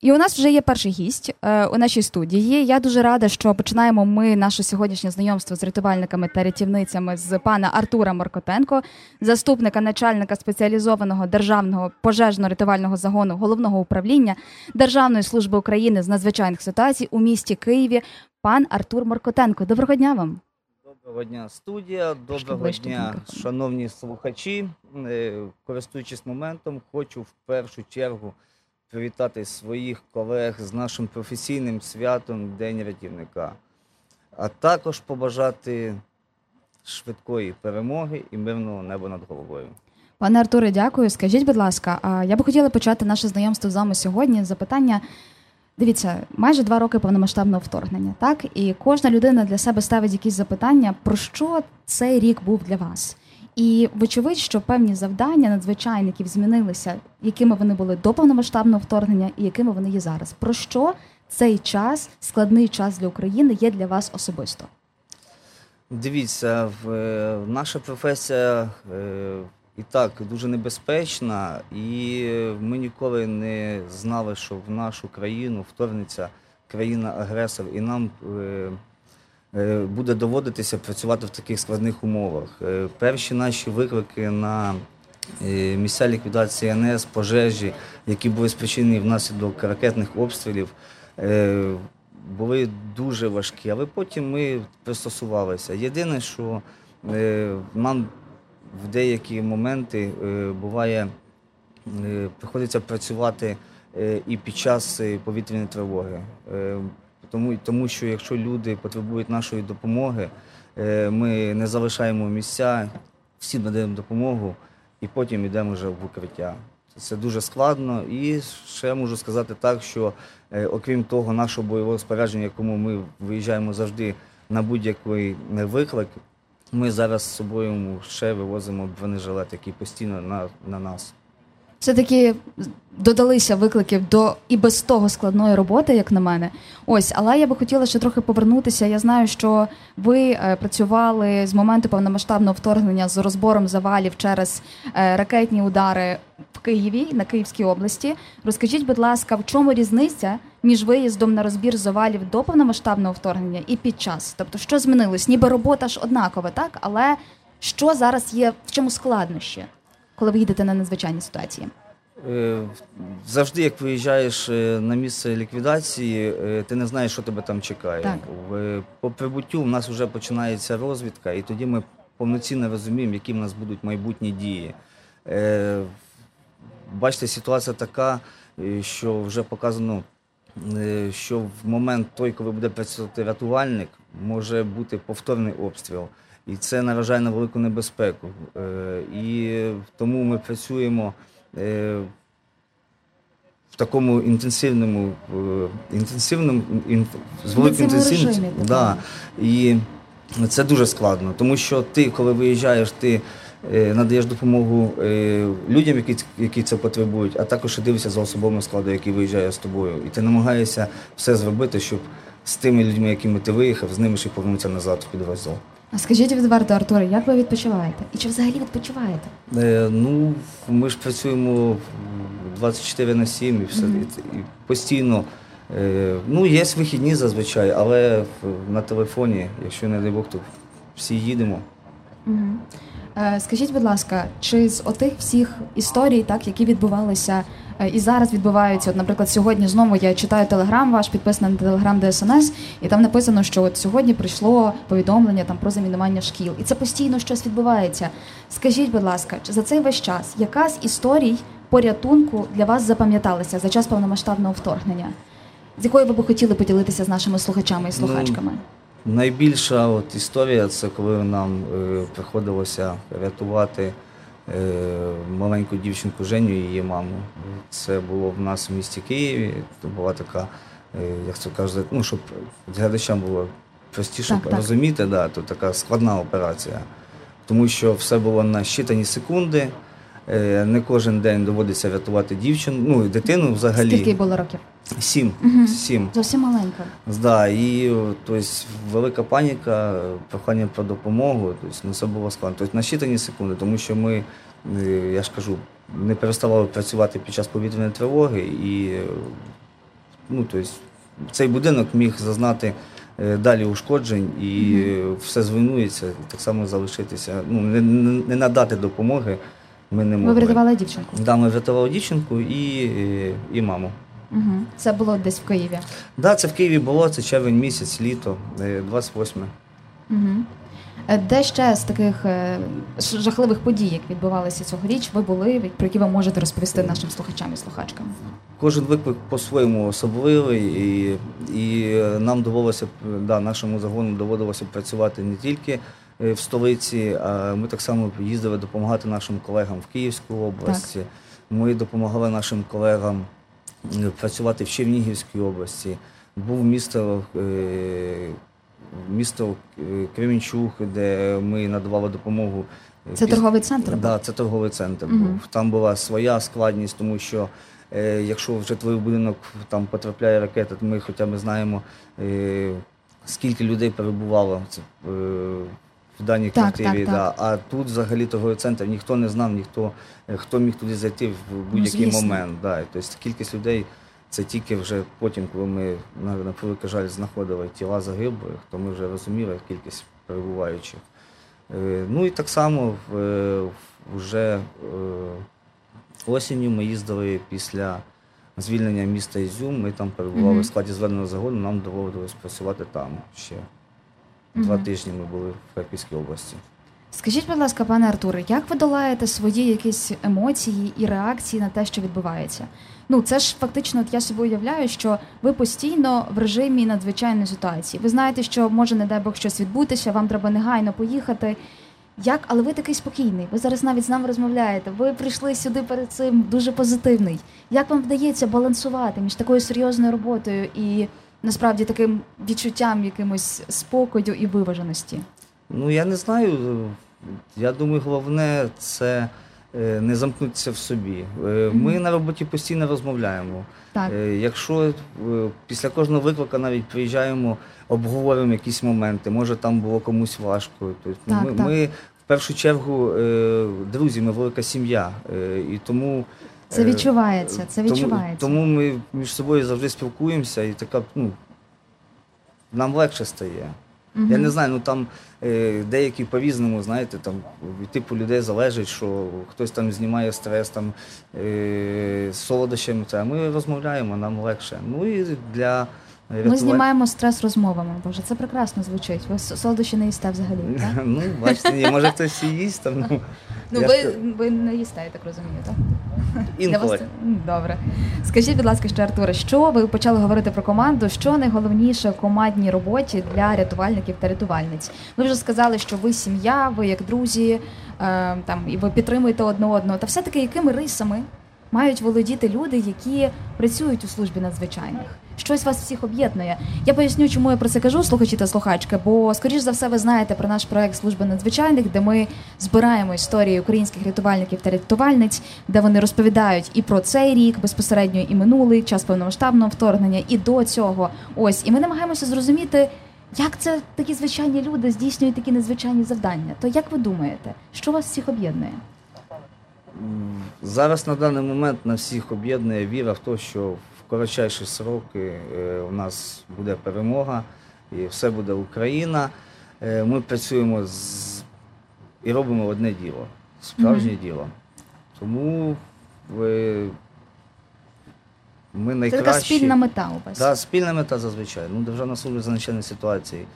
І у нас вже є перший гість е, у нашій студії. Я дуже рада, що починаємо ми наше сьогоднішнє знайомство з рятувальниками та рятівницями з пана Артура Моркотенко, заступника начальника спеціалізованого державного пожежно-рятувального загону головного управління Державної служби України з надзвичайних ситуацій у місті Києві. Пан Артур Моркотенко. Доброго дня вам. Доброго дня, студія. Доброго дня, шановні слухачі. Е, Користуючись моментом, хочу в першу чергу привітати своїх колег з нашим професійним святом День рятівника, а також побажати швидкої перемоги і мирного неба над головою. Пане Артуре, дякую. Скажіть, будь ласка, я би хотіла почати наше знайомство з вами сьогодні. Запитання. Дивіться, майже два роки повномасштабного вторгнення, так? І кожна людина для себе ставить якісь запитання, про що цей рік був для вас. І вочевидь, що певні завдання надзвичайників змінилися, якими вони були до повномасштабного вторгнення і якими вони є зараз. Про що цей час, складний час для України, є для вас особисто? Дивіться, е, наша професія е, і так дуже небезпечна, і ми ніколи не знали, що в нашу країну вторгнеться країна-агресор, і нам е, буде доводитися працювати в таких складних умовах. Е, перші наші виклики на е, місця ліквідації НС, пожежі, які були спричинені внаслідок ракетних обстрілів. е, були дуже важкі, але потім ми пристосувалися. Єдине, що е, нам в деякі моменти е, буває, е, приходиться працювати е, і під час е, повітряної тривоги. Тому, тому що якщо люди потребують нашої допомоги, е, ми не залишаємо місця, всі надаємо допомогу і потім йдемо вже в укриття. Це дуже складно. І ще можу сказати так, що е, окрім того нашого бойового спорядження, якому ми виїжджаємо завжди на будь-який е, виклик, ми зараз з собою ще вивозимо бронежилет, який постійно на, на нас. Все-таки додалися викликів до і без того складної роботи, як на мене. Ось, але я би хотіла ще трохи повернутися. Я знаю, що ви е, працювали з моменту повномасштабного вторгнення з розбором завалів через е, ракетні удари в Києві на Київській області. Розкажіть, будь ласка, в чому різниця між виїздом на розбір завалів до повномасштабного вторгнення і під час? Тобто, що змінилось? Ніби робота ж однакова, так? Але що зараз є в чому складнощі, коли ви їдете на надзвичайні ситуації? Е, Завжди, як виїжджаєш е, на місце ліквідації, е, ти не знаєш, що тебе там чекає. Так. По прибуттю в нас вже починається розвідка, і тоді ми повноцінно розуміємо, які в нас будуть майбутні дії. Бачите, ситуація така, що вже показано, що в момент той, коли буде працювати рятувальник, може бути повторний обстріл. І це наражає на велику небезпеку. Е, І тому ми працюємо е, в такому інтенсивному, е, інтенсивному ін- з великим інтенсивністю. Да. І це дуже складно, тому що ти, коли виїжджаєш, ти надаєш допомогу людям, які, які це потребують, а також і дивишся за особовим складом, який виїжджає з тобою. І ти намагаєшся все зробити, щоб з тими людьми, якими ти виїхав, з ними ще повернутися назад в підрозділ. А скажіть відверто, Артуре, як ви відпочиваєте? І чи взагалі відпочиваєте? Е, ну, ми ж працюємо 24 на 7 і все. Мгм. І, і постійно. Е, ну, є вихідні зазвичай, але в- на телефоні, якщо не дай Бог, то всі їдемо. Угу. Е, скажіть, будь ласка, чи з отих всіх історій, так, які відбувалися е, і зараз відбуваються, от, наприклад, сьогодні знову я читаю телеграм ваш, підписаний на телеграм ДСНС, і там написано, що от сьогодні прийшло повідомлення там про замінування шкіл, і це постійно щось відбувається. Скажіть, будь ласка, чи за цей весь час яка з історій порятунку для вас запам'яталася за час повномасштабного вторгнення? З якою ви б хотіли поділитися з нашими слухачами і слухачками? Найбільша от історія це коли нам е, приходилося рятувати е, маленьку дівчинку Женю і її маму. Це було в нас в місті Києві. Це була така, е, як це кажуть, ну, щоб глядачам було простіше Так, так. розуміти, да, то така складна операція. Тому що все було на щитані секунди. Е, Не кожен день доводиться рятувати дівчину, ну і дитину взагалі. Скільки було років? Сім. Мгм. Сім. Зовсім маленька. Да, і тобто, велика паніка, прохання про допомогу, тобто, ну, це було складно. Тобто, на щитані секунди, тому що ми, е, я ж кажу, не переставали працювати під час повітряної тривоги, і ну, тобто, цей будинок міг зазнати е, далі ушкоджень і е, все зруйнується, так само залишитися, ну, не, не, не надати допомоги ми не Ви врятували дівчинку. Да, ми врятували дівчинку і, і, і маму. Угу. Це було десь в Києві. Да, це в Києві було, це червень місяць, літо, е, 28. Угу. Де ще з таких е, жахливих подій, як відбувалися цьогоріч, ви були, про які ви можете розповісти нашим слухачам і слухачкам? Кожен виклик по-своєму особливий, і, і нам довелося, да, нашому загону доводилося працювати не тільки е, в столиці, а ми так само їздили допомагати нашим колегам в Київську область. Ми допомагали нашим колегам е, працювати в Чернігівській області. Був місто, е, місто е, Кременчук, де ми надавали допомогу. е, Це піс- торговий центр? був? Да, це торговий центр Мгм. був. Там була своя складність, тому що е, якщо в житловий будинок там потрапляє ракета, то ми хоча б знаємо, е, скільки людей перебувало це, е, в даній Так, квартирі. так, да. А тут взагалі торговий центр ніхто не знав, ніхто е, хто міг туди зайти в будь-який звісно. момент. Да. І, Тобто кількість людей. Це тільки вже потім, коли ми на, на превеликий жаль знаходили тіла загиблих, то ми вже розуміли кількість перебуваючих. Е, Ну і так само е, вже е, осінню ми їздили після звільнення міста Ізюм. Ми там перебували Мгм. в складі зведеного загону, нам доводилось працювати там ще. Два тижні ми були в Харківській області. Скажіть, будь ласка, пане Артуре, як ви долаєте свої якісь емоції і реакції на те, що відбувається? Ну, це ж фактично, от я собі уявляю, що ви постійно в режимі надзвичайної ситуації. Ви знаєте, що може, не дай Бог, щось відбутися, вам треба негайно поїхати. Як, але ви такий спокійний. Ви зараз навіть з нами розмовляєте. Ви прийшли сюди перед цим дуже позитивний. Як вам вдається балансувати між такою серйозною роботою і насправді таким відчуттям якимось спокою і виваженості? Ну я не знаю. Я думаю, головне це е, не замкнутися в собі. Е, Ми на роботі постійно розмовляємо. Так. Е, Якщо після кожного виклика навіть приїжджаємо, обговорюємо якісь моменти, може там було комусь важко. Тобто, Так, ми, так. ми в першу чергу друзі, ми велика сім'я. І тому Це е, відчувається, це тому- відчувається. Тому, ми між собою завжди спілкуємося, і така, ну, нам легше стає. Угу. Я не знаю, ну там е, деякі по-різному, знаєте, там від типу людей залежить, що хтось там знімає стрес там е, з солодощами, а ми розмовляємо, нам легше. Ну і для Ми знімаємо стрес розмовами. Боже, це прекрасно звучить. Ви солодощі не їсте взагалі, так? Ну, бачите, ні, може хтось і їсть там. Ну, Ну ви, ви не їсте, я так розумію, так? Вас інколи. Добре. Скажіть, будь ласка, ще Артуре, що ви почали говорити про команду? Що найголовніше в командній роботі для рятувальників та рятувальниць? Ви вже сказали, що ви сім'я, ви як друзі, е, там і ви підтримуєте одне одного. Та все-таки якими рисами мають володіти люди, які працюють у службі надзвичайних? Щось вас всіх об'єднує. Я поясню, чому я про це кажу, слухачі та слухачки, бо скоріш за все ви знаєте про наш проект Служба надзвичайних, де ми збираємо історії українських рятувальників та рятувальниць, де вони розповідають і про цей рік, безпосередньо і минулий час повномасштабного вторгнення, і до цього. Ось, і ми намагаємося зрозуміти. Як це такі звичайні люди здійснюють такі незвичайні завдання? То як ви думаєте, що вас всіх об'єднує? Зараз на даний момент на всіх об'єднує віра в те, що коротчайші сроки е, у нас буде перемога і все буде Україна. Е, Ми працюємо з... і робимо одне діло, справжнє діло. Тому ви... ми Це така спільна мета у вас. Да, спільна мета зазвичай. Ну, Державна служба з надзвичайної ситуації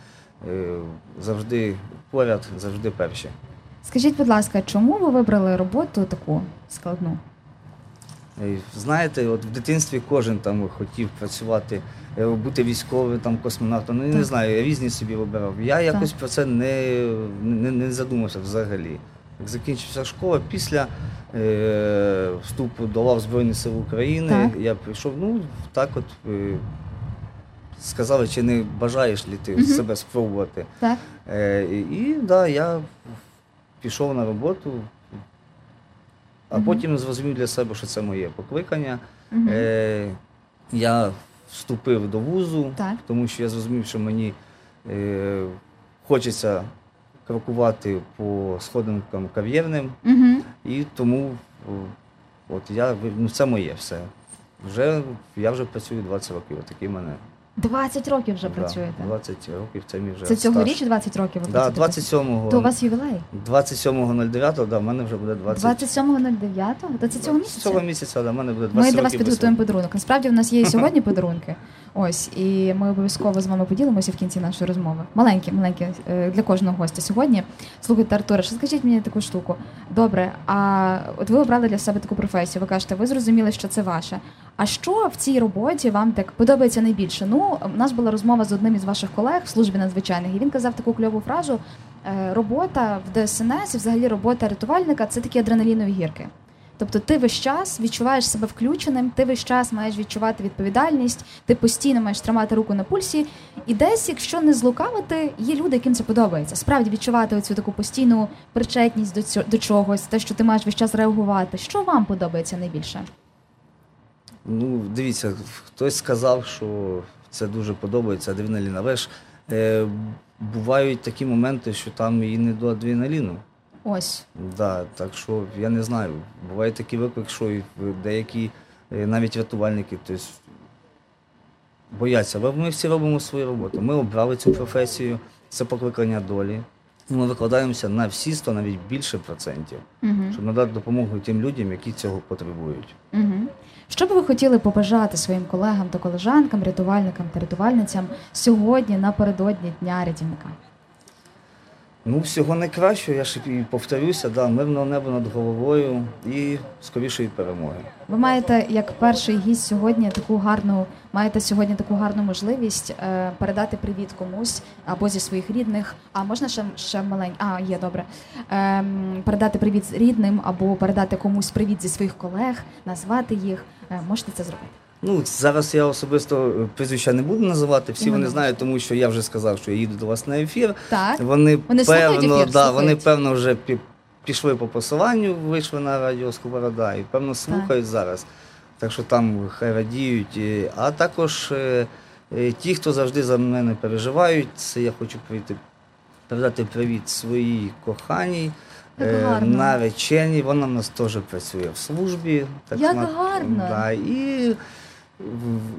е, завжди поряд, завжди перші. Скажіть, будь ласка, чому ви вибрали роботу таку складну? Знаєте, от в дитинстві кожен там хотів працювати, е, бути військовим, там космонавтом. Ну, я не знаю, я різні собі вибирав. Я якось про це не, не, не задумався взагалі. Як закінчився школа, після е, вступу до лав Збройних сил України Так. я прийшов, ну так от е, сказали, чи не бажаєш ли ти Мгм. себе спробувати. Так? Е, і, і да, я пішов на роботу, а потім зрозумів для себе, що це моє покликання. Е, я вступив до вузу, Так. тому що я зрозумів, що мені е, хочеться крокувати по сходинкам кар'єрним, Угу. і тому от я, ну, це моє все. Вже я вже працюю 20 років. Отакий в мене 20 років вже да, працюєте. 20 років це мій вже Це цьогоріч стаж. 20 років ви Да, працюєте? 27-го. То у вас ювілей? 27.09, да, в мене вже буде 20. 27.09? То це цього місяця? Цього місяця, да, в мене буде 20 Ми для вас років підготуємо подарунок. Насправді в нас є і сьогодні подарунки. Ось, і ми обов'язково з вами поділимося в кінці нашої розмови. Маленькі, маленькі е, для кожного гостя сьогодні. Слухайте, Артуре, що скажіть мені таку штуку. Добре, а от ви обрали для себе таку професію. Ви кажете, ви зрозуміли, що це ваше. А що в цій роботі вам так подобається найбільше? Ну, у нас була розмова з одним із ваших колег в службі надзвичайних, і він казав таку кльову фразу: е, робота в ДСНС і взагалі робота рятувальника це такі адреналінові гірки. Тобто ти весь час відчуваєш себе включеним, ти весь час маєш відчувати відповідальність, ти постійно маєш тримати руку на пульсі. І десь, якщо не злукавити, є люди, яким це подобається. Справді відчувати оцю таку постійну причетність до цього до чогось, те, що ти маєш весь час реагувати. Що вам подобається найбільше? Ну, дивіться, хтось сказав, що це дуже подобається адреналін. Але ж е, бувають такі моменти, що там і не до адреналіну. Ось Да, так що я не знаю. Буває такі виклик, що і деякі е, навіть рятувальники тобто, бояться. Але ми всі робимо свою роботу. Ми обрали цю професію, це покликання долі. І ми викладаємося на всі 100, навіть більше процентів, угу. щоб надати допомогу тим людям, які цього потребують. Угу. Що би ви хотіли побажати своїм колегам та колежанкам, рятувальникам та рятувальницям сьогодні напередодні дня рятівника? Ну, всього найкращого, я ж і повторюся, да, мирного неба над головою і скорішої перемоги. Ви маєте як перший гість сьогодні таку гарну, маєте сьогодні таку гарну можливість е, передати привіт комусь або зі своїх рідних. А можна ще ще маленький, а є добре. Ем, передати привіт рідним або передати комусь привіт зі своїх колег, назвати їх. Е, можете це зробити. Ну, зараз я особисто е, прізвища не буду називати, всі Ну, вони знають, тому що я вже сказав, що я їду до вас на ефір. Так. Вони, Вони певно, ефір, да, вони певно вже пішли по посиланню, вийшли на радіо Сковорода і певно слухають зараз. Так що там хай радіють. А також е, е, ті, хто завжди за мене переживають, це я хочу прийти, передати привіт своїй коханій. Нареченій, вона в нас теж працює в службі. Так Як гарно. Да, і,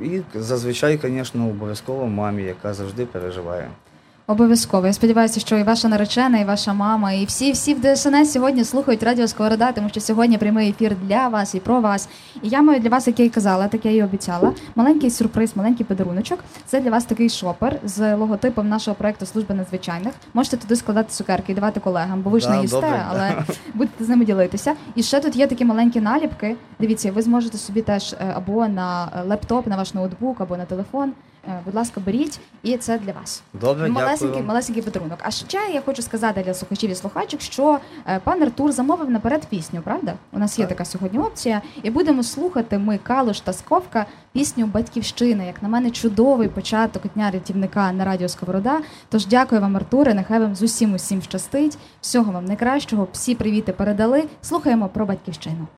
і зазвичай, звісно, обов'язково мамі, яка завжди переживає. Обов'язково. Я сподіваюся, що і ваша наречена, і ваша мама, і всі всі в ДСНС сьогодні слухають радіо Сковорода, тому що сьогодні прямий ефір для вас і про вас. І я маю для вас, як я і казала, так я і обіцяла. Маленький сюрприз, маленький подаруночок. Це для вас такий шопер з логотипом нашого проекту Служби надзвичайних. Можете туди складати цукерки і давати колегам, бо ви ж Да, не їсте, добре. але будете з ними ділитися. І ще тут є такі маленькі наліпки. Дивіться, ви зможете собі теж е, або на лептоп, на ваш ноутбук, або на телефон. Е, Будь ласка, беріть, і це для вас. Добре, дякую. Малесенький подарунок. А ще я хочу сказати для слухачів і слухачок, що е, пан Артур замовив наперед пісню, правда? У нас є Так. така сьогодні опція, і будемо слухати ми Калуш та Сковка пісню Батьківщина. Як на мене, чудовий початок дня рятівника на радіо Сковорода. Тож дякую вам, Артуре. Нехай вам з усім усім щастить. Всього вам найкращого. Всі привіти передали. Слухаємо про батьківщину.